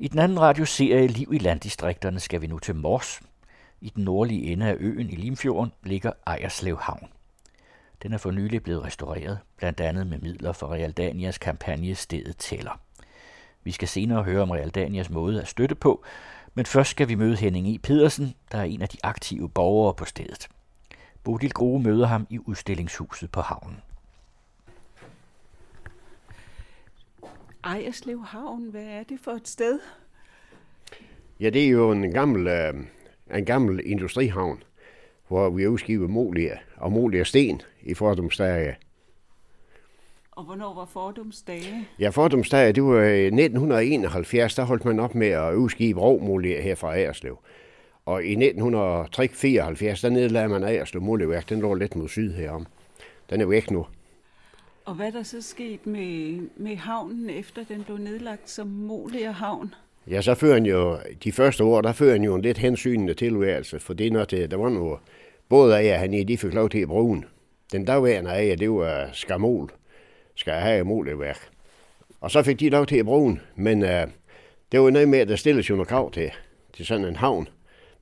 I den anden radioserie Liv i landdistrikterne skal vi nu til Mors. I den nordlige ende af øen i Limfjorden ligger Ejerslev Havn. Den er for nylig blevet restaureret, blandt andet med midler fra Realdanias kampagne Stedet tæller. Vi skal senere høre om Realdanias måde at støtte på, men først skal vi møde Henning E. Pedersen, der er en af de aktive borgere på stedet. Bodil Grue møder ham i udstillingshuset på havnen. Ejerslev Havn, hvad er det for et sted? Ja, det er jo en gammel, øh, en gammel industrihavn, hvor vi udskiver molige og molige sten i fordomsdage. Og hvornår var fordomsdage? Ja, fordomsdage, det var i 1971, der holdt man op med at udskibe råmolie her fra Aerslev. Og i 1974, der nedlagde man Aerslev Moleværk. Den lå lidt mod syd herom. Den er væk nu. Og hvad der så sket med, med havnen, efter den blev nedlagt som Molia Havn? Ja, så fører jo, de første år, der fører jo en lidt hensynende tilværelse, for det er noget, der var noget, både af, han i, de fik lov til at bruge den. Den dagværende af, det var skamol, skal jeg have måleværk. Og så fik de lov til at bruge den, men øh, uh, det var noget med, at der stilles jo noget krav til, til sådan en havn,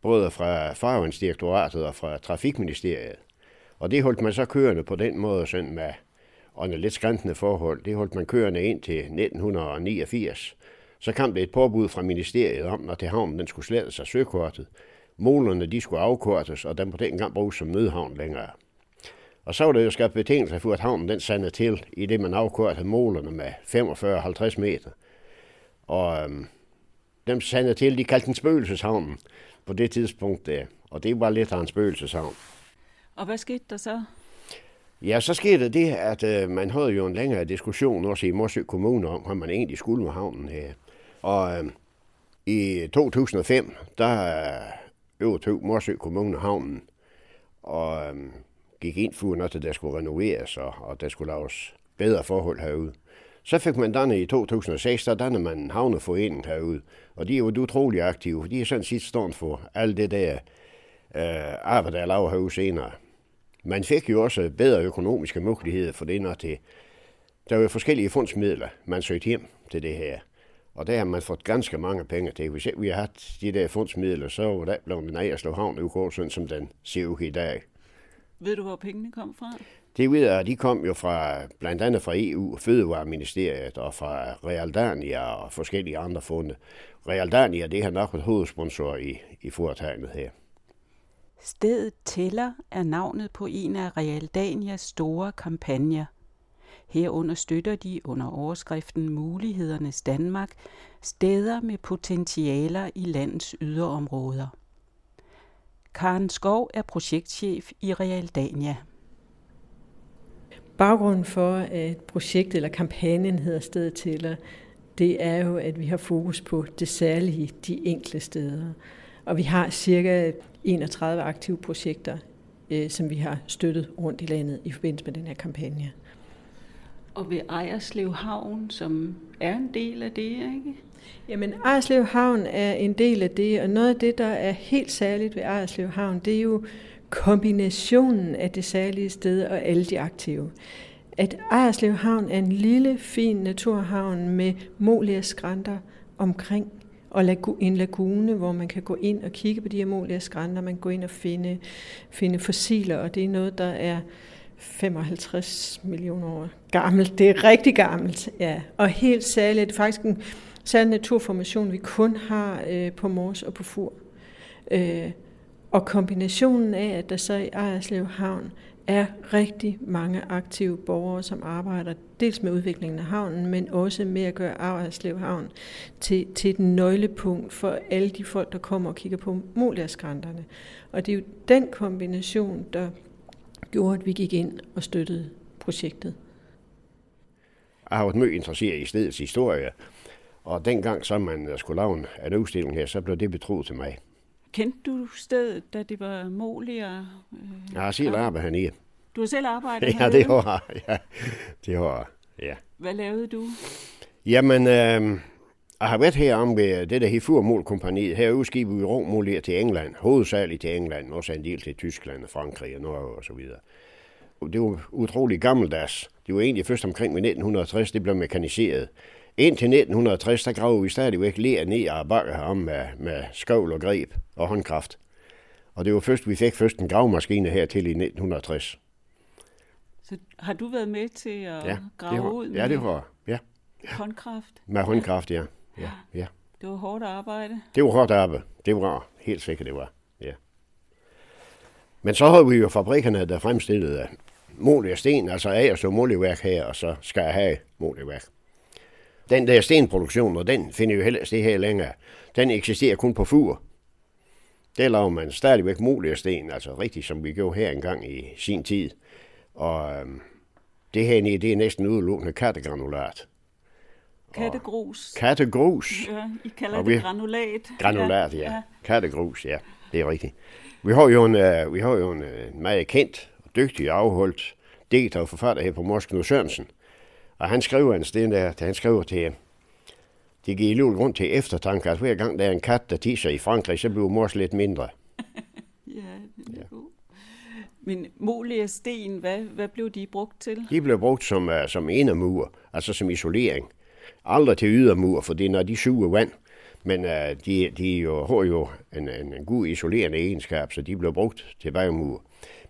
både fra Farvandsdirektoratet og fra Trafikministeriet. Og det holdt man så kørende på den måde, sådan med under lidt skræntende forhold. Det holdt man kørende ind til 1989. Så kom det et påbud fra ministeriet om, når til havnen den skulle slæde sig søkortet. Målerne de skulle afkortes, og den på den gang bruges som nødhavn længere. Og så var det jo skabt betingelser for, at havnen den sandede til, i det man afkortede målerne med 45-50 meter. Og øhm, dem sandede til, de kaldte den spøgelseshavnen på det tidspunkt der. Og det var lidt af en spøgelseshavn. Og hvad skete der så? Ja, så skete det, at øh, man havde jo en længere diskussion også i Morsø Kommune om, hvad man egentlig skulle med havnen her. Og øh, i 2005, der øh, overtog Morsø Kommune havnen, og øh, gik ind for, at der skulle renoveres, og, og der skulle laves bedre forhold herude. Så fik man dannet i 2006, der dannede man en havneforening herude, og de er jo utrolig aktive. De er sådan set stående for alt det der øh, arbejde, der laver herude senere. Man fik jo også bedre økonomiske muligheder for det, når det, der var forskellige fundsmidler, man søgte hjem til det her. Og der har man fået ganske mange penge til. Hvis vi har haft de der fundsmidler, så var der blevet en af havn i sådan som den ser ud i dag. Ved du, hvor pengene kom fra? Det ved jeg, de kom jo fra, blandt andet fra EU, Fødevareministeriet og fra Realdania og forskellige andre funde. Realdania, det har nok været hovedsponsor i, i foretagendet her. Stedet Tæller er navnet på en af Realdanias store kampagner. Herunder støtter de under overskriften Mulighedernes Danmark steder med potentialer i landets yderområder. Karen Skov er projektchef i Realdania. Baggrunden for, at projektet eller kampagnen hedder Stedet Tæller, det er jo, at vi har fokus på det særlige, de enkle steder. Og vi har cirka 31 aktive projekter, øh, som vi har støttet rundt i landet i forbindelse med den her kampagne. Og ved Ejerslev Havn, som er en del af det, ikke? Jamen, Ejerslev Havn er en del af det, og noget af det, der er helt særligt ved Ejerslev Havn, det er jo kombinationen af det særlige sted og alle de aktive. At Ejerslev Havn er en lille, fin naturhavn med moliaskrænter omkring, og en lagune, hvor man kan gå ind og kigge på de her skrænter, man kan gå ind og finde, finde fossiler, og det er noget, der er 55 millioner år gammelt. Det er rigtig gammelt, ja. Og helt særligt, det er faktisk en særlig naturformation, vi kun har øh, på Mors og på Fur. Øh, og kombinationen af, at der så i Ejerslev Havn er rigtig mange aktive borgere, som arbejder dels med udviklingen af havnen, men også med at gøre Ejerslev Havn til, til et nøglepunkt for alle de folk, der kommer og kigger på Moliaskranterne. Og det er jo den kombination, der gjorde, at vi gik ind og støttede projektet. Jeg har været meget interesseret i stedets historie, og dengang, så man øh, skulle lave en udstilling her, så blev det betroet til mig. Kendte du stedet, da det var Molia? Øh, jeg har selv arbejdet hernede. Du har selv arbejdet Ja, det har jeg. Ja, det har ja. Hvad lavede du? Jamen, øh, jeg har været her om ved det der Hifur-målkompaniet. Her udskiber vi råmolier til England, hovedsageligt til England, også en del til Tyskland og Frankrig og Norge og så videre. Det var utroligt gammeldags. Det var egentlig først omkring med 1960, det blev mekaniseret. Indtil 1960, der gravede vi stadigvæk ler ned og bakke om med, med skovl og greb og håndkraft. Og det var først, vi fik først en gravmaskine her til i 1960. Så har du været med til at ja, grave det var, ud med Ja, det var, ja. håndkraft? Med håndkraft, ja. ja, ja. Det var hårdt arbejde? Det var hårdt arbejde. Det var helt sikkert, det var. Ja. Men så havde vi jo fabrikkerne, der fremstillede mål og sten, altså af og så måleværk her, og så skal jeg have måleværk. Den der stenproduktion, og den finder jo heller det her længere. Den eksisterer kun på fur. Der laver man stadigvæk mulige sten, altså rigtigt som vi gjorde her engang i sin tid. Og øhm, det her det er næsten udelukkende kattegranulat. Kattegrus. Kattegrus. Ja, I kalder og det vi, granulat. Granulat, ja. ja. Kattegrus, ja. Det er rigtigt. Vi har jo en, uh, vi har jo en uh, meget kendt og dygtig afholdt digter og forfatter her på Mors Knud Sørensen. Og han skriver en sted der, han skriver til, det giver alligevel grund til eftertanke, at hver gang der er en kat, der tisser i Frankrig, så bliver mors lidt mindre. ja, det er ja. god. Men molie og sten, hvad, hvad blev de brugt til? De blev brugt som, uh, som indermur, altså som isolering. Aldrig til ydermur, for det er, når de suger vand. Men uh, de, de jo, har jo en, en, en god isolerende egenskab, så de blev brugt til vejmur.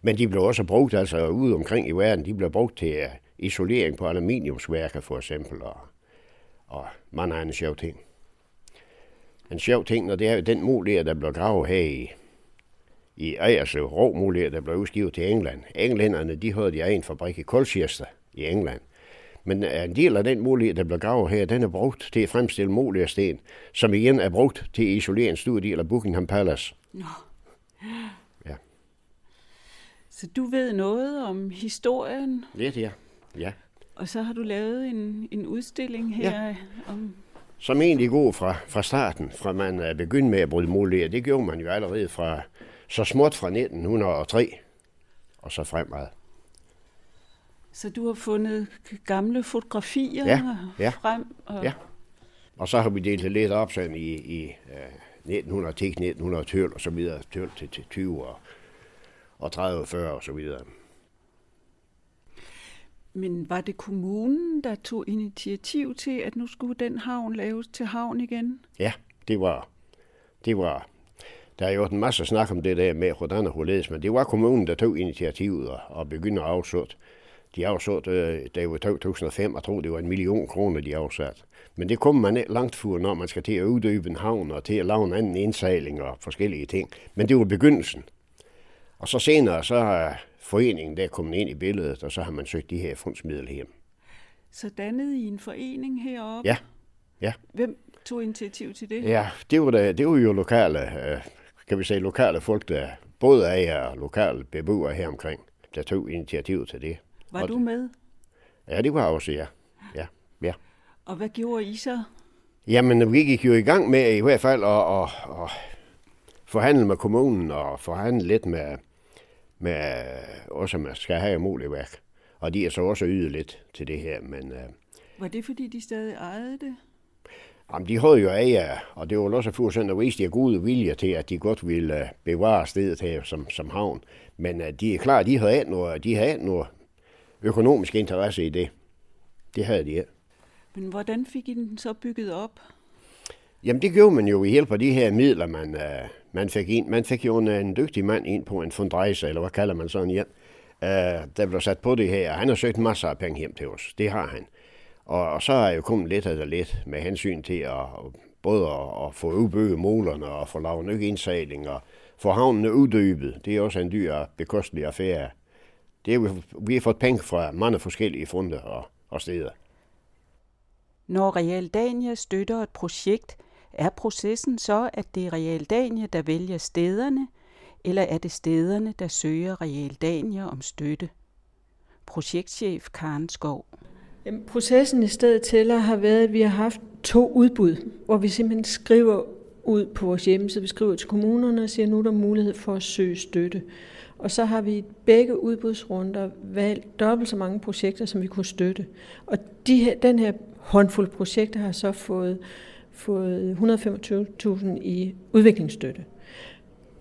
Men de blev også brugt altså ude omkring i verden. De blev brugt til uh, isolering på aluminiumsværker for eksempel, og, og mange andre sjove ting. En sjov ting, når det er den mulighed, der blev gravet her i, i Ejerslev, rå mulighed, der blev udskivet til England. Englænderne, de havde de egen fabrik i Colchester i England. Men en del af den mulighed, der blev gravet her, den er brugt til at fremstille sten, som igen er brugt til at isolere en stor del af Buckingham Palace. Nå. Ja. Så du ved noget om historien? Lidt, ja. Ja. Og så har du lavet en, en udstilling her ja. om... Som egentlig går fra, fra starten, fra man begyndte med at bryde muligheder. Det gjorde man jo allerede fra så småt fra 1903 og så fremad. Så du har fundet gamle fotografier ja, ja, frem? Og... Ja, og så har vi delt det lidt op sådan i, i uh, 1910, 1912 og så videre, 12 til, til 20 og, og 30 40 og så videre. Men var det kommunen, der tog initiativ til, at nu skulle den havn laves til havn igen? Ja, det var, det var der er jo en masse snak om det der med, hvordan og hvorledes, men det var kommunen, der tog initiativet og, og begyndte at afsætte de afsatte, øh, det var 2005, jeg tror det var en million kroner, de afsatte. Men det kommer man ikke langt for, når man skal til at uddybe en havn og til at lave en anden indsejling og forskellige ting. Men det var begyndelsen. Og så senere, så har foreningen der kommet ind i billedet, og så har man søgt de her fundsmidler hjem. Så dannede I en forening heroppe? Ja. ja. Hvem tog initiativ til det? Ja, det var, det, det var jo lokale, øh, kan vi sige, lokale folk, der både er og lokale beboere her omkring, der tog initiativ til det. Var og du med? Ja, det var jeg også, ja. ja. ja. Og hvad gjorde I så? Jamen, vi gik jo i gang med i hvert fald at, at, at forhandle med kommunen og forhandle lidt med, med også med skal have muligt værk. Og de er så også ydet lidt til det her, men... Uh, var det fordi, de stadig ejede det? Jamen, de havde jo ejer, og det var også fuldstændig at vise, de gode vilje til, at de godt ville uh, bevare stedet her som, som havn. Men uh, de er klar, de havde ikke noget, de havde ikke noget økonomisk interesse i det. Det havde de ikke. Men hvordan fik I den så bygget op? Jamen det gjorde man jo i hjælp af de her midler, man, uh, man fik ind. Man fik jo en, øh, en dygtig mand ind på en fundrejse, eller hvad kalder man sådan hjem, uh, der blev sat på det her. Han har søgt masser af penge hjem til os. Det har han. Og, og så er jeg jo kommet lidt af det lidt med hensyn til at, både at, at få udbygget målerne og få lavet ny indsejling og få havnene uddybet. Det er også en dyr bekostelig affære. Det er, vi, vi har fået penge fra mange forskellige funde og, og steder. Når Realdania støtter et projekt, er processen så, at det er Realdania, der vælger stederne, eller er det stederne, der søger Realdania om støtte? Projektchef Karen Skov. Jamen, processen i stedet tæller har været, at vi har haft to udbud, hvor vi simpelthen skriver ud på vores hjemmeside. Vi skriver til kommunerne og siger, at nu er der mulighed for at søge støtte. Og så har vi i begge udbudsrunder valgt dobbelt så mange projekter, som vi kunne støtte. Og de her, den her håndfuld projekter har så fået, fået 125.000 i udviklingsstøtte.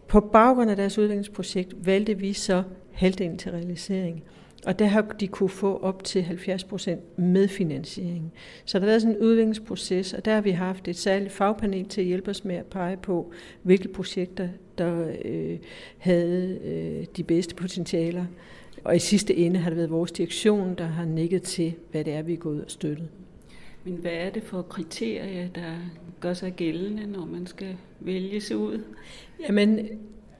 På baggrund af deres udviklingsprojekt valgte vi så halvdelen til realisering. Og der har de kunne få op til 70 procent medfinansiering. Så der har været sådan en udviklingsproces, og der har vi haft et særligt fagpanel til at hjælpe os med at pege på, hvilke projekter, der øh, havde øh, de bedste potentialer. Og i sidste ende har det været vores direktion, der har nikket til, hvad det er, vi er gået og støttet. Men hvad er det for kriterier, der gør sig gældende, når man skal vælge sig ud? Jamen,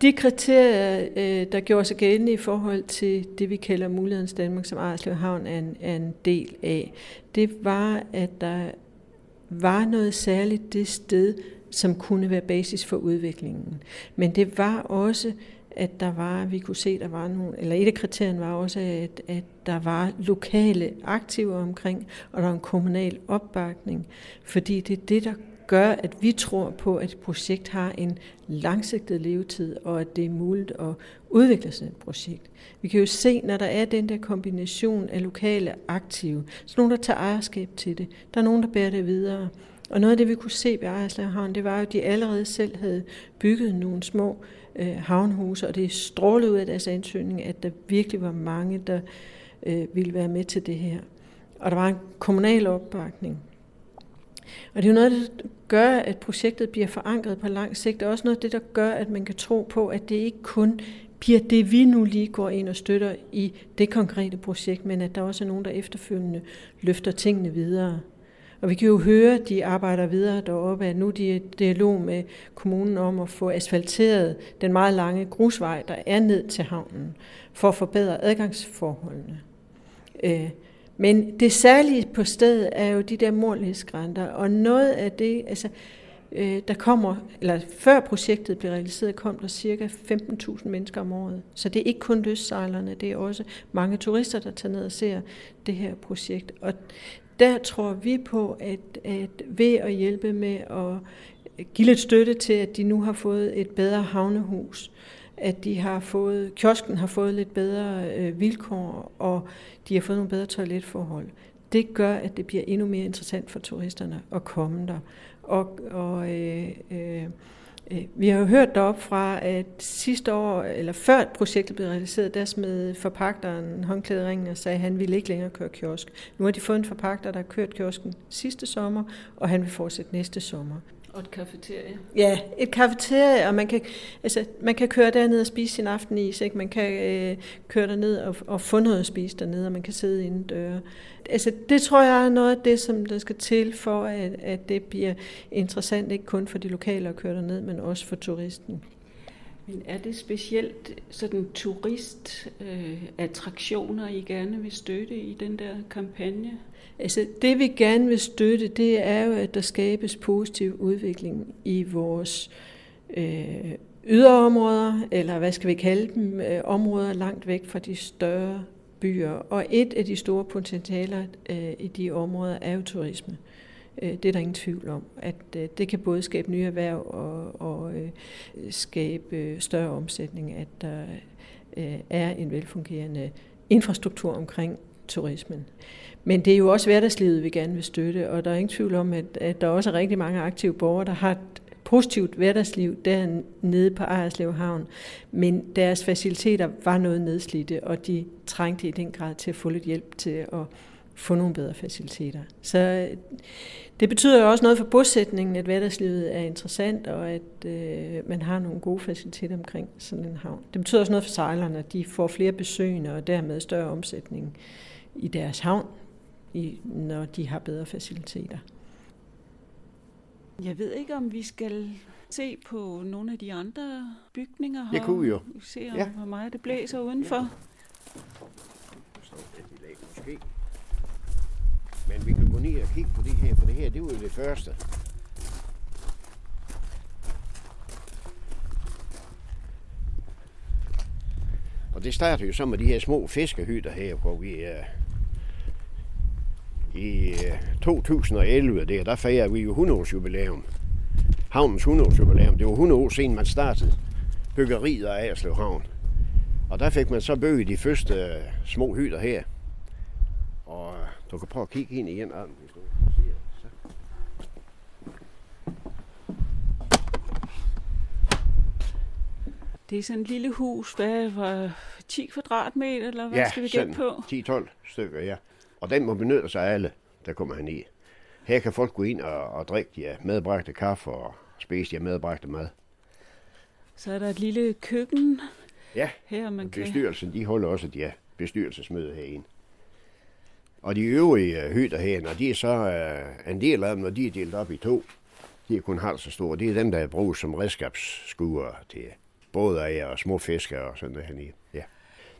de kriterier, øh, der gjorde sig gældende i forhold til det, vi kalder Mulighedens Danmark, som Arslev Havn er en, er en del af, det var, at der var noget særligt det sted, som kunne være basis for udviklingen. Men det var også, at der var, vi kunne se, der var nogle, eller et af kriterierne var også, at, at der var lokale aktiver omkring, og der var en kommunal opbakning, fordi det er det, der gør, at vi tror på, at et projekt har en langsigtet levetid, og at det er muligt at udvikle sådan et projekt. Vi kan jo se, når der er den der kombination af lokale aktive, så nogen, der tager ejerskab til det, der er nogen, der bærer det videre. Og noget af det, vi kunne se ved Ejerslev Havn, det var jo, at de allerede selv havde bygget nogle små øh, havnhuse, og det strålede ud af deres ansøgning, at der virkelig var mange, der øh, ville være med til det her. Og der var en kommunal opbakning. Og det er jo noget, der gør, at projektet bliver forankret på lang sigt. Det er også noget af det, der gør, at man kan tro på, at det ikke kun bliver det, vi nu lige går ind og støtter i det konkrete projekt, men at der også er nogen, der efterfølgende løfter tingene videre. Og vi kan jo høre, at de arbejder videre deroppe, at nu er de i dialog med kommunen om at få asfalteret den meget lange grusvej, der er ned til havnen, for at forbedre adgangsforholdene. Øh, men det særlige på stedet er jo de der morlighedsgrænter, og noget af det, altså, øh, der kommer, eller før projektet blev realiseret, kom der cirka 15.000 mennesker om året. Så det er ikke kun løssejlerne, det er også mange turister, der tager ned og ser det her projekt. Og der tror vi på, at, at ved at hjælpe med at give lidt støtte til, at de nu har fået et bedre havnehus, at de har fået, kiosken har fået lidt bedre øh, vilkår, og de har fået nogle bedre toiletforhold. Det gør, at det bliver endnu mere interessant for turisterne at komme der. Og, og øh, øh, Øh, vi har jo hørt derop fra, at sidste år, eller før projektet blev realiseret, der smed forpagteren håndklæderingen og sagde, at han ville ikke længere køre kiosk. Nu har de fået en forpagter, der har kørt kiosken sidste sommer, og han vil fortsætte næste sommer. Og et kafeterie. Ja, et kafeterie, og man kan, altså, man kan køre derned og spise sin aftenis. Ikke? Man kan øh, køre derned og, og få noget at spise dernede, og man kan sidde inden døre. Altså, det tror jeg er noget af det, som der skal til for, at, at det bliver interessant, ikke kun for de lokale at køre derned, men også for turisten. Men er det specielt sådan turistattraktioner, øh, I gerne vil støtte i den der kampagne? Altså det vi gerne vil støtte, det er jo, at der skabes positiv udvikling i vores øh, yderområder, eller hvad skal vi kalde dem, øh, områder langt væk fra de større byer. Og et af de store potentialer øh, i de områder er jo turisme. Øh, det er der ingen tvivl om, at øh, det kan både skabe nye erhverv og, og øh, skabe større omsætning, at der øh, er en velfungerende infrastruktur omkring turismen. Men det er jo også hverdagslivet, vi gerne vil støtte, og der er ingen tvivl om, at, at der også er rigtig mange aktive borgere, der har et positivt hverdagsliv dernede på Ejerslev Havn. Men deres faciliteter var noget nedslidte, og de trængte i den grad til at få lidt hjælp til at få nogle bedre faciliteter. Så øh, det betyder jo også noget for bosætningen, at hverdagslivet er interessant, og at øh, man har nogle gode faciliteter omkring sådan en havn. Det betyder også noget for sejlerne, at de får flere besøgende og dermed større omsætning i deres havn, i, når de har bedre faciliteter. Jeg ved ikke, om vi skal se på nogle af de andre bygninger her. Det kunne vi jo. Se, ja. hvor meget det blæser udenfor. Men vi kan gå ned og kigge på det her, for det her, det var jo det første. Og det starter jo så med de her små fiskehytter her, hvor vi er i 2011, øh, der, der fejrer vi jo 100 års jubilæum. Havnens 100 års jubilæum. Det var 100 år siden, man startede byggeriet af Aerslev Havn. Og der fik man så bygget de første uh, små hytter her. Og uh, du kan prøve at kigge ind igen, hvis du ser. Så. Det er sådan et lille hus. Hvad var 10 kvadratmeter, eller hvad ja, skal vi gætte på? 10-12 stykker, ja. Og den må benytte sig af alle, der kommer han i. Her kan folk gå ind og, og drikke de medbragte kaffe og spise de medbragte mad. Så er der et lille køkken Ja, her, man kan... bestyrelsen, de holder også de her bestyrelsesmøde herinde. Og de øvrige øh, hytter herinde, og de er så øh, en del af dem, når de er delt op i to. De er kun halvt så store. Det er dem, der bruges som redskabsskuer til bådejer og små fiskere og sådan noget hernede. Ja.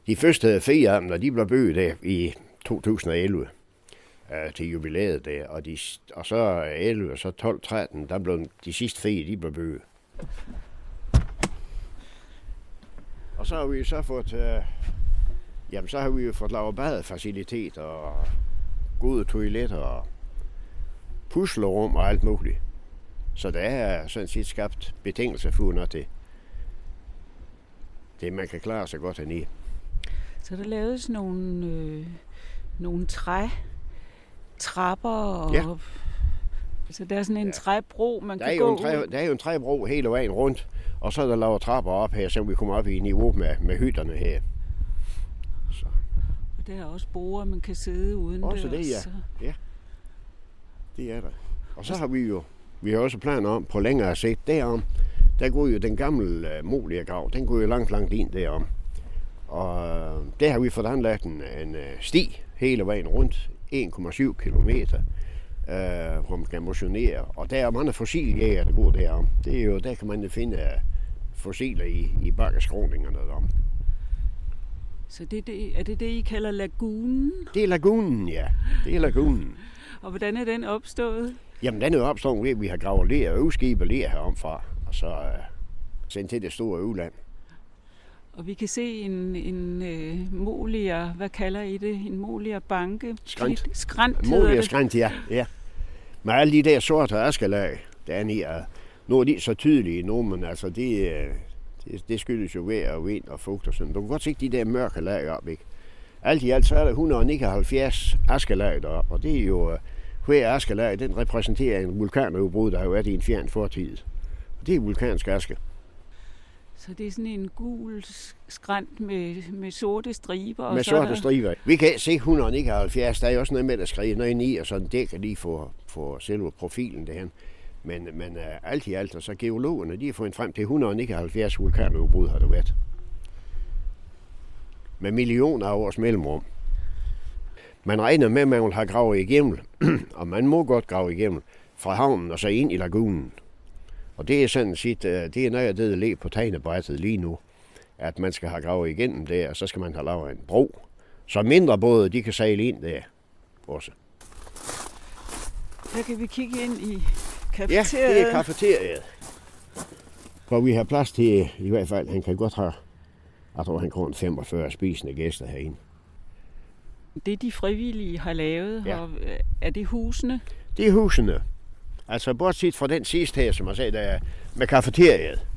De første fire af dem, når de blev bygget der i 2011 øh, til jubilæet der, og, de, og så 11 og så 12, 13, der blev de sidste fire, de blev bygget. Og så har vi så fået, øh, jamen så har vi jo fået lavet badefaciliteter og gode toiletter og puslerum og alt muligt. Så der er sådan set skabt betingelser for, når det, det man kan klare sig godt hernede. Så der laves nogle, øh, nogle træ, trapper og... Ja. Så der er sådan en Ja. ja. træbro, man Der kan er, gå jo en træ, ud. der er jo en træbro hele vejen rundt, og så er der lavet trapper op her, så vi kommer op i niveau med, med hytterne her. Så. Og der er også borer, man kan sidde uden Også det, ja. Så. Det er der. Og så har vi jo, vi har også planer om på længere sigt derom, der går jo den gamle uh, Molia-grav, den går jo langt, langt ind derom. Og øh, der har vi fået anlagt en, en uh, sti hele vejen rundt, 1,7 kilometer, uh, hvor man kan motionere. Og der er mange fossiljæger, der går derom. Det er jo, der kan man finde uh, fossiler i, i bakkeskråningerne derom. Så det, det, er det det, I kalder lagunen? Det er lagunen, ja. Det er lagunen. Og hvordan er den opstået? Jamen, den er opstået ved, at vi har gravet ler og øvskib og ler heromfra, og så uh, sendt til det store øvland. Og vi kan se en, en øh, molier, hvad kalder I det? En molier banke? Modig og det. skrant, ja. ja. Med alle de der sorte askelag, der er og nu er de så tydelige nu, men altså, det, øh, det, det skyldes jo vejr og vind og fugt og sådan. Du kan godt se de der mørke lag op, ikke? Alt i alt så er der 179 askelag deroppe, og det er jo, øh, hver askelag, den repræsenterer en vulkanudbrud, der har været i en fjern fortid. Og det er vulkansk aske. Så det er sådan en gul sk- skrant med, med sorte striber. og med så er sorte der- striber. Vi kan se 179, der er jo også noget med at skrive noget ind i, og sådan dækker lige for, for selve profilen derhen. Men, men uh, alt i alt, og så geologerne, de har fundet frem til 179 vulkanudbrud, har det været. Med millioner af års mellemrum. Man regner med, at man vil have gravet igennem, og man må godt grave igennem, fra havnen og så ind i lagunen. Og det er sådan set, uh, det er noget af det, der ligger på tegnebrættet lige nu at man skal have gravet igennem der, og så skal man have lavet en bro. Så mindre både, de kan sejle ind der også. Der kan vi kigge ind i Ja, kafeteriet. det er kafeteriet. Hvor vi har plads til, i hvert fald, han kan godt have, jeg tror, han kun 45 spisende gæster herinde. Det, de frivillige har lavet, Ja. ja. og, øh, er det husene? Det er husene. Altså, bortset fra den sidste her, som jeg sagde, der er med kafeteriet.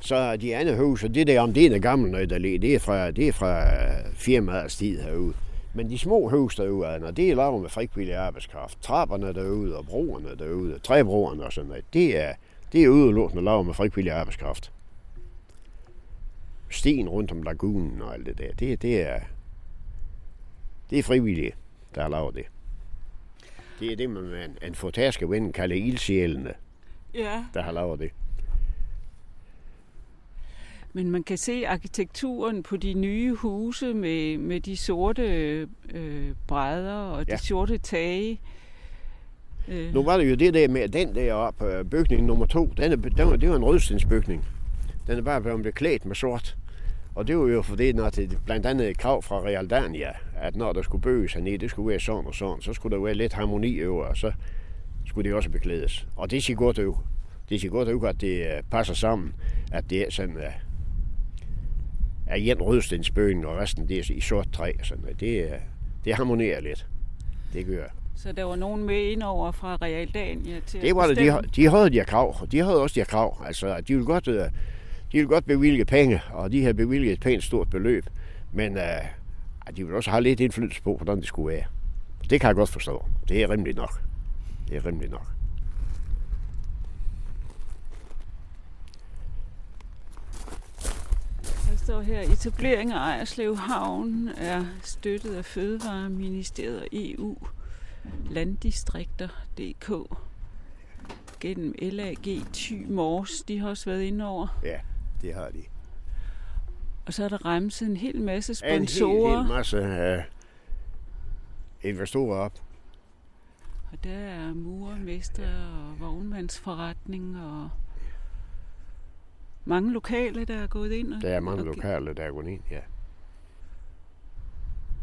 Så er de andre huse, det der om det er det gamle noget, der ligger, det er fra, det er fra øh, firmaets tid herude. Men de små hus derude, altså, når det er lavet med frivillig arbejdskraft, trapperne derude og broerne derude, træbroerne og sådan noget, det er, det er udelukkende lavet med frivillig arbejdskraft. Sten rundt om lagunen og alt det der, det, det er, det er frivillige, der har lavet det. Det er det, man med en, fortærske ven kalder ildsjælene, Ja. der har lavet det. Men man kan se arkitekturen på de nye huse med, med de sorte øh, brædder og Ja. de sorte tage. Øh, Nu var det jo det der med, den der op, øh, bygning nummer to, den er, den var, det var en rødstensbygning. Den er bare blevet beklædt med sort. Og det var jo fordi, når det blandt andet et krav fra Realdania, at når der skulle bøges hernede, det skulle være sådan og sådan, så skulle der være lidt harmoni over, og så skulle det også beklædes. Og det siger godt ud. Det siger godt ud, at det øh, passer sammen, at det er sådan, uh, er en rødstensbygning, og resten det er i sort træ. Sådan. Det, øh, det harmonerer lidt. Det gør så der var nogen med indover fra Realdania til Det var det, de, de havde de her krav. De havde også de her krav. Altså, de ville godt, de ville godt bevilge penge, og de havde bevilget et pænt stort beløb. Men uh, de ville også have lidt indflydelse på, hvordan det skulle være. Det kan jeg godt forstå. Det er rimelig nok. Det er rimelig nok. Der står her, etablering af Ejerslev Havn er støttet af Fødevareministeriet og EU, landdistrikter.dk gennem LAG Thy Mors. De har også været inde over. Ja, det har de. Og så er der remset en hel masse En sponsorer. hel, hel masse uh, investorer op. Og der er murermester og vognmandsforretning og mange lokale, der er gået ind. Og, Der er mange og- lokale, der er gået ind, ja.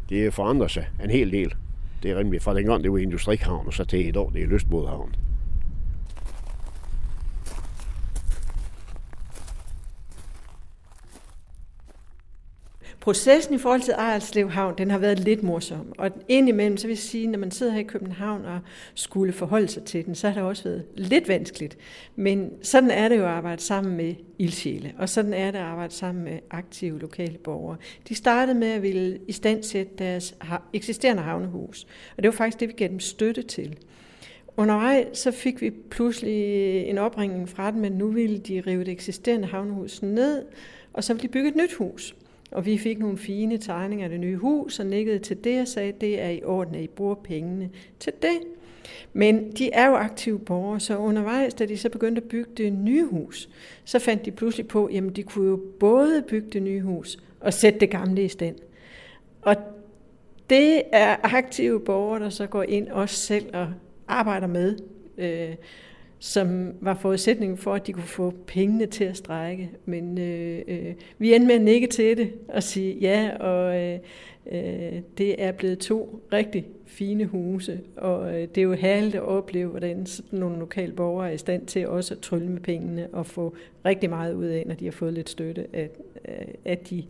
Det forandrer sig en hel del. Det er rimelig fra dengang det var industrihavn, og så til i dag, det er lystbådhavn. Processen i forhold til Ejerslev Havn, den har været lidt morsom. Og indimellem, så vil jeg sige, når man sidder her i København og skulle forholde sig til den, så har det også været lidt vanskeligt. Men sådan er det jo at arbejde sammen med ildsjæle, og sådan er det at arbejde sammen med aktive lokale borgere. De startede med at ville i stand sætte deres eksisterende havnehus, og det var faktisk det, vi gav dem støtte til. Undervejs så fik vi pludselig en opringning fra dem, men nu ville de rive det eksisterende havnehus ned, og så ville de bygge et nyt hus. Og vi fik nogle fine tegninger af det nye hus, og nikkede til det og sagde, det er i orden, at I bruger pengene til det. Men de er jo aktive borgere, så undervejs, da de så begyndte at bygge det nye hus, så fandt de pludselig på, at de kunne jo både bygge det nye hus og sætte det gamle i stand. Og det er aktive borgere, der så går ind også selv og arbejder med, øh, som var forudsætningen for, at de kunne få pengene til at strække. Men øh, øh, vi endte med at nikke til det og sige ja, og øh, øh, det er blevet to rigtig fine huse, og øh, det er jo herligt at opleve, hvordan sådan nogle lokale borgere er i stand til også at trylle med pengene og få rigtig meget ud af, når de har fået lidt støtte, at, at de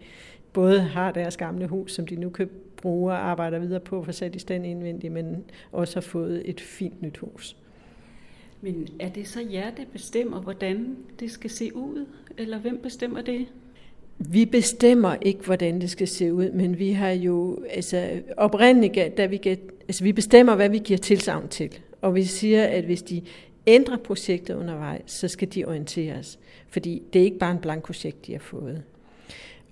både har deres gamle hus, som de nu kan bruge og arbejder videre på for sat i stand indvendigt, men også har fået et fint nyt hus. Men er det så jer, der bestemmer, hvordan det skal se ud? Eller hvem bestemmer det? Vi bestemmer ikke, hvordan det skal se ud, men vi har jo, altså oprindeligt, da vi, get, altså, vi bestemmer, hvad vi giver tilsavn til. Og vi siger, at hvis de ændrer projektet undervejs, så skal de orienteres. Fordi det er ikke bare en blankprojekt, de har fået.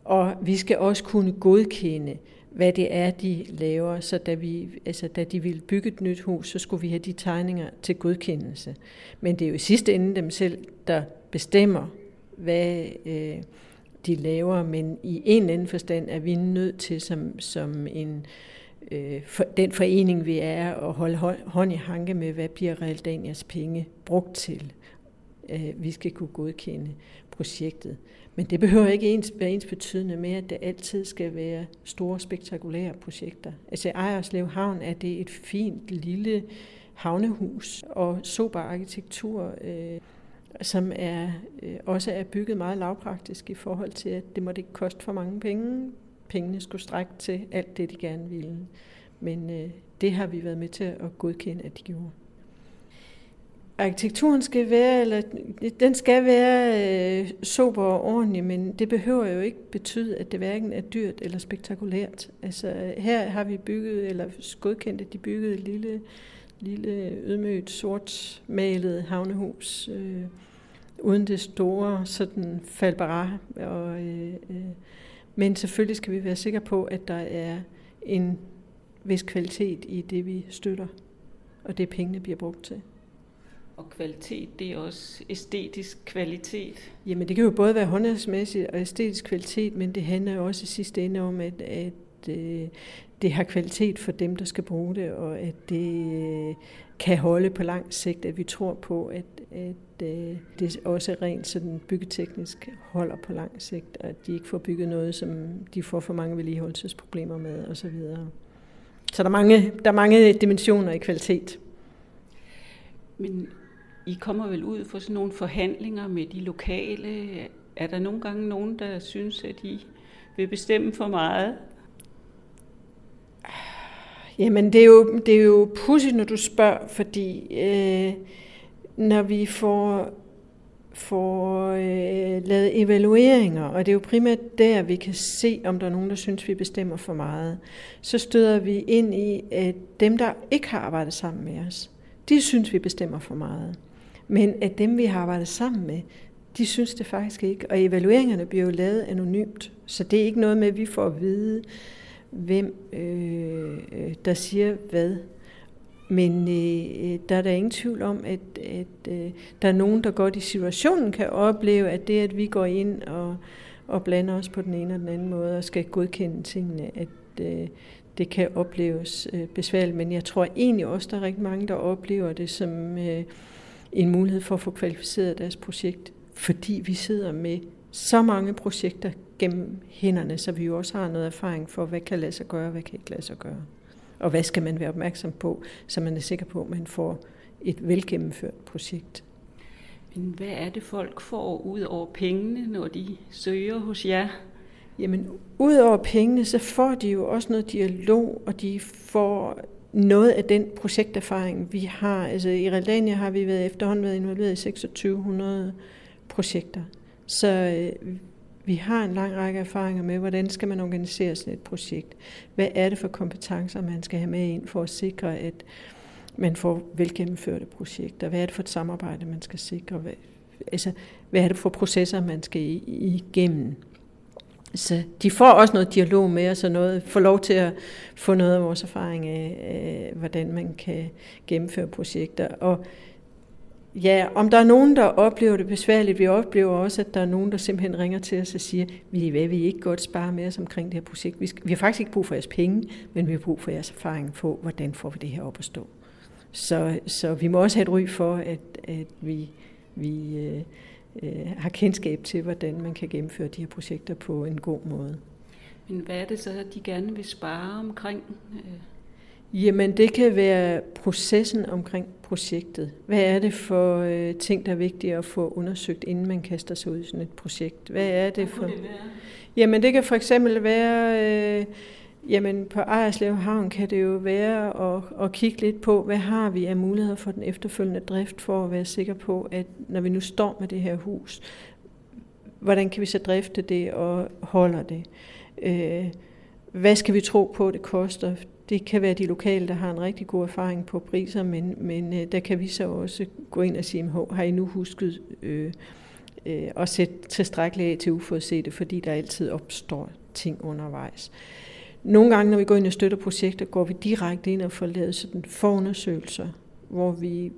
Og vi skal også kunne godkende, hvad det er, de laver. Så da, vi, altså, da de ville bygge et nyt hus, så skulle vi have de tegninger til godkendelse. Men det er jo i sidste ende dem selv, der bestemmer, hvad øh, de laver. Men i en eller anden forstand er vi nødt til, som, som en, øh, for, den forening, vi er, at holde hånd i hanke med, hvad bliver Realdanias penge brugt til. Øh, vi skal kunne godkende projektet. Men det behøver ikke ens, være ens betydende med, at det altid skal være store, spektakulære projekter. Altså Ejerslev Havn er det et fint lille havnehus og sober arkitektur, øh, som er, øh, også er bygget meget lavpraktisk i forhold til, at det måtte ikke koste for mange penge. Pengene skulle strække til alt det, de gerne ville. Men øh, det har vi været med til at godkende, at de gjorde. Arkitekturen skal være, eller den skal være øh, sober og ordentlig, men det behøver jo ikke betyde, at det hverken er dyrt eller spektakulært. Altså her har vi bygget, eller godkendt, at de byggede et lille, lille ydmygt sort malet havnehus, øh, uden det store sådan falbara. Og, øh, øh, men selvfølgelig skal vi være sikre på, at der er en vis kvalitet i det, vi støtter, og det pengene bliver brugt til. Og kvalitet, det er også æstetisk kvalitet. Jamen det kan jo både være håndværksmæssigt og æstetisk kvalitet, men det handler jo også i sidste ende om, at, at øh, det har kvalitet for dem, der skal bruge det, og at det øh, kan holde på lang sigt, at vi tror på, at, at øh, det også rent sådan byggeteknisk holder på lang sigt, og at de ikke får bygget noget, som de får for mange vedligeholdelsesproblemer med osv. Så der er, mange, der er mange dimensioner i kvalitet. Men i kommer vel ud for sådan nogle forhandlinger med de lokale. Er der nogle gange nogen, der synes, at I vil bestemme for meget? Jamen, det er jo, det er jo pudsigt, når du spørger, fordi øh, når vi får, får øh, lavet evalueringer, og det er jo primært der, vi kan se, om der er nogen, der synes, vi bestemmer for meget, så støder vi ind i, at dem, der ikke har arbejdet sammen med os, de synes, vi bestemmer for meget. Men at dem, vi har arbejdet sammen med, de synes det faktisk ikke. Og evalueringerne bliver jo lavet anonymt, så det er ikke noget med, at vi får at vide, hvem øh, øh der siger hvad. Men øh, øh der er der ingen tvivl om, at, at øh, der er nogen, der godt i situationen kan opleve, at det, at vi går ind og, og blander os på den ene og den anden måde og skal godkende tingene, at øh, det kan opleves øh, besværligt. Men jeg tror egentlig også, der er rigtig mange, der oplever det som øh, en mulighed for at få kvalificeret deres projekt, fordi vi sidder med så mange projekter gennem hænderne, så vi jo også har noget erfaring for, hvad kan lade sig gøre, og hvad kan ikke lade sig gøre. Og hvad skal man være opmærksom på, så man er sikker på, at man får et velgennemført projekt. Men hvad er det, folk får ud over pengene, når de søger hos jer? Jamen, ud over pengene, så får de jo også noget dialog, og de får noget af den projekterfaring, vi har. Altså i Realdania har vi været efterhånden været involveret i 2600 projekter. Så øh, vi har en lang række erfaringer med, hvordan skal man organisere sådan et projekt. Hvad er det for kompetencer, man skal have med ind for at sikre, at man får velgennemførte projekter? Hvad er det for et samarbejde, man skal sikre? Hvad, altså, hvad er det for processer, man skal igennem? Så de får også noget dialog med os og noget, får lov til at få noget af vores erfaring af, øh, hvordan man kan gennemføre projekter. Og Ja, om der er nogen, der oplever det besværligt, vi oplever også, at der er nogen, der simpelthen ringer til os og siger, vi hvad, vi ikke godt spare med os omkring det her projekt. Vi, skal, vi har faktisk ikke brug for jeres penge, men vi har brug for jeres erfaring på, hvordan får vi det her op at stå. Så, så vi må også have et ry for, at, at vi, vi øh, øh, har kendskab til, hvordan man kan gennemføre de her projekter på en god måde. Men hvad er det så, at de gerne vil spare omkring? Øh Jamen, det kan være processen omkring projektet. Hvad er det for øh, ting, der er vigtige at få undersøgt, inden man kaster sig ud i sådan et projekt? Hvad er det for... Det jamen, det kan for eksempel være... Øh, jamen, på Ejerslev Havn kan det jo være at, at kigge lidt på, hvad har vi af muligheder for den efterfølgende drift, for at være sikker på, at når vi nu står med det her hus, hvordan kan vi så drifte det og holder det? Øh, hvad skal vi tro på, det koster? Det kan være de lokale, der har en rigtig god erfaring på priser, men, men øh, der kan vi så også gå ind og sige, har I nu husket øh, øh, at sætte tilstrækkeligt af til uforudsete, fordi der altid opstår ting undervejs. Nogle gange, når vi går ind og støtter projekter, går vi direkte ind og får lavet sådan forundersøgelser, hvor vi,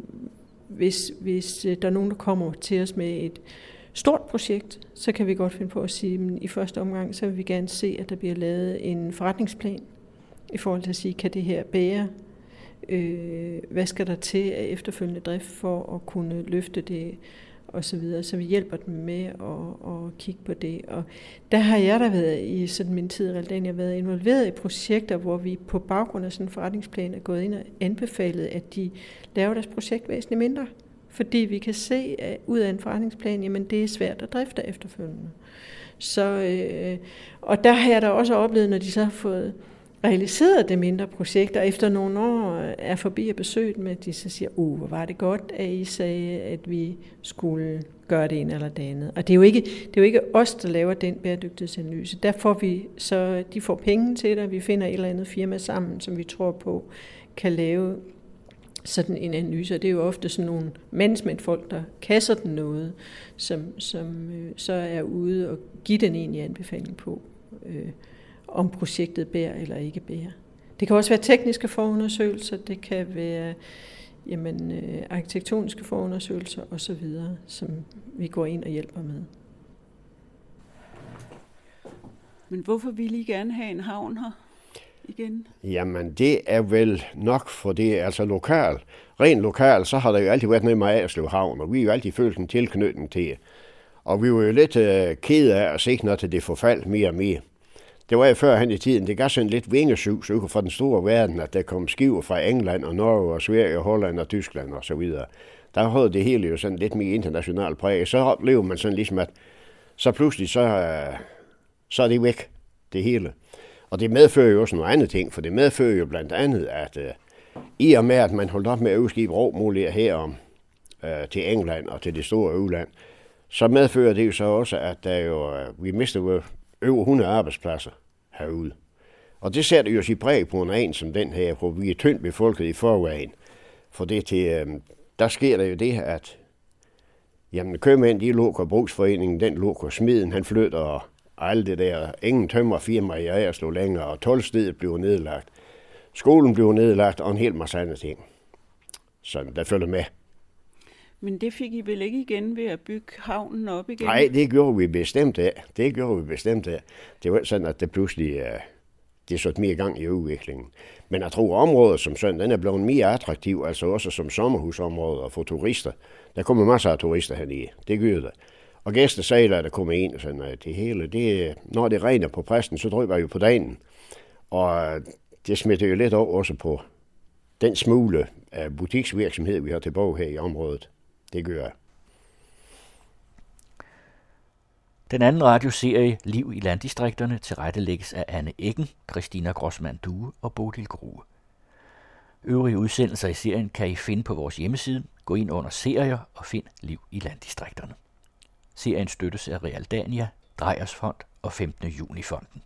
hvis, hvis øh, der er nogen, der kommer til os med et stort projekt, så kan vi godt finde på at sige, at i første omgang, så vil vi gerne se, at der bliver lavet en forretningsplan, i forhold til at sige, kan det her bære? Øh, hvad skal der til af efterfølgende drift for at kunne løfte det? Og så videre, så vi hjælper dem med at, at kigge på det. Og der har jeg da været i sådan min tid i Realdania været involveret i projekter, hvor vi på baggrund af sådan en forretningsplan er gået ind og anbefalet, at de laver deres projekt væsentligt mindre. Fordi vi kan se at ud af en forretningsplan, jamen det er svært at drifte efterfølgende. Så, øh, og der har jeg da også oplevet, når de så har fået realiseret det mindre projekt, og efter nogle år øh, er forbi at besøge dem, at de så siger, uh, hvor var det godt, at I sagde, at vi skulle gøre det ene eller det andet. Og det er jo ikke, det er jo ikke os, der laver den bæredygtighedsanalyse. Der får vi så, de får penge til det, og vi finder et eller andet firma sammen, som vi tror på kan lave sådan en analyse. Og det er jo ofte sådan nogle managementfolk, der kasser den noget, som, som øh, så er ude og give den egentlig anbefaling på, øh, om projektet bærer eller ikke bærer. Det kan også være tekniske forundersøgelser, det kan være jamen, øh, arkitektoniske forundersøgelser osv., som vi går ind og hjælper med. Men hvorfor vil I gerne have en havn her igen? Jamen, det er vel nok for det, altså lokal. Rent lokal, så har der jo altid været noget med Agerslev Havn, og vi har jo altid følt en tilknytning til Og vi var jo lidt øh, kede af at se, når det forfaldt mere og mere. Det var jo før han i tiden, det gav sådan lidt vingesus ud fra den store verden, at der kom skiver fra England og Norge og Sverige og Holland og Tyskland og så videre. Der havde det hele jo sådan lidt mere international præg. Så oplevede man sådan ligesom, at så pludselig så, øh, så er det væk, det hele. Og det medfører jo også nogle andre ting, for det medfører jo blandt andet, at uh, i og med, at man holdt op med at udskibe råmuligheder herom uh, til England og til det store øland, så medfører det jo så også, at der jo, uh, vi mister over 100 arbejdspladser herude. Og det sætter jo sig præg på en egen som den her, hvor vi er tyndt befolket i forvejen. For det til, øh, der sker der jo det, at Jamen, købmænd, de lukker brugsforeningen, den lukker smiden, han flytter, og alt det der. Ingen tømmerfirma i Agerslo længere, og tolvstedet bliver nedlagt. Skolen bliver nedlagt, og en hel masse andre ting. Så der følger med. Men det fik I vel ikke igen ved at bygge havnen op igen? Nej, det gjorde vi bestemt af. Det gjorde vi bestemt af. Det var ikke sådan, at det pludselig uh, det satte mere gang i udviklingen. Men jeg tror, området som sådan, den er blevet mere attraktiv, altså også som sommerhusområde og for turister. Der kommer masser af turister hernede. Det gør det. Og gæster siger, at der kommer ind, og sådan, at det hele, det, når det regner på præsten, så drøber jo på dagen. Og det smitter jo lidt over også på den smule af butiksvirksomhed, vi har tilbage her i området. Det gør jeg. Den anden radioserie, Liv i landdistrikterne, tilrettelægges af Anne Eggen, Christina Grossmann Due og Bodil Grue. Øvrige udsendelser i serien kan I finde på vores hjemmeside. Gå ind under serier og find Liv i landdistrikterne. Serien støttes af Realdania, Drejers Fond og 15. juni Fonden.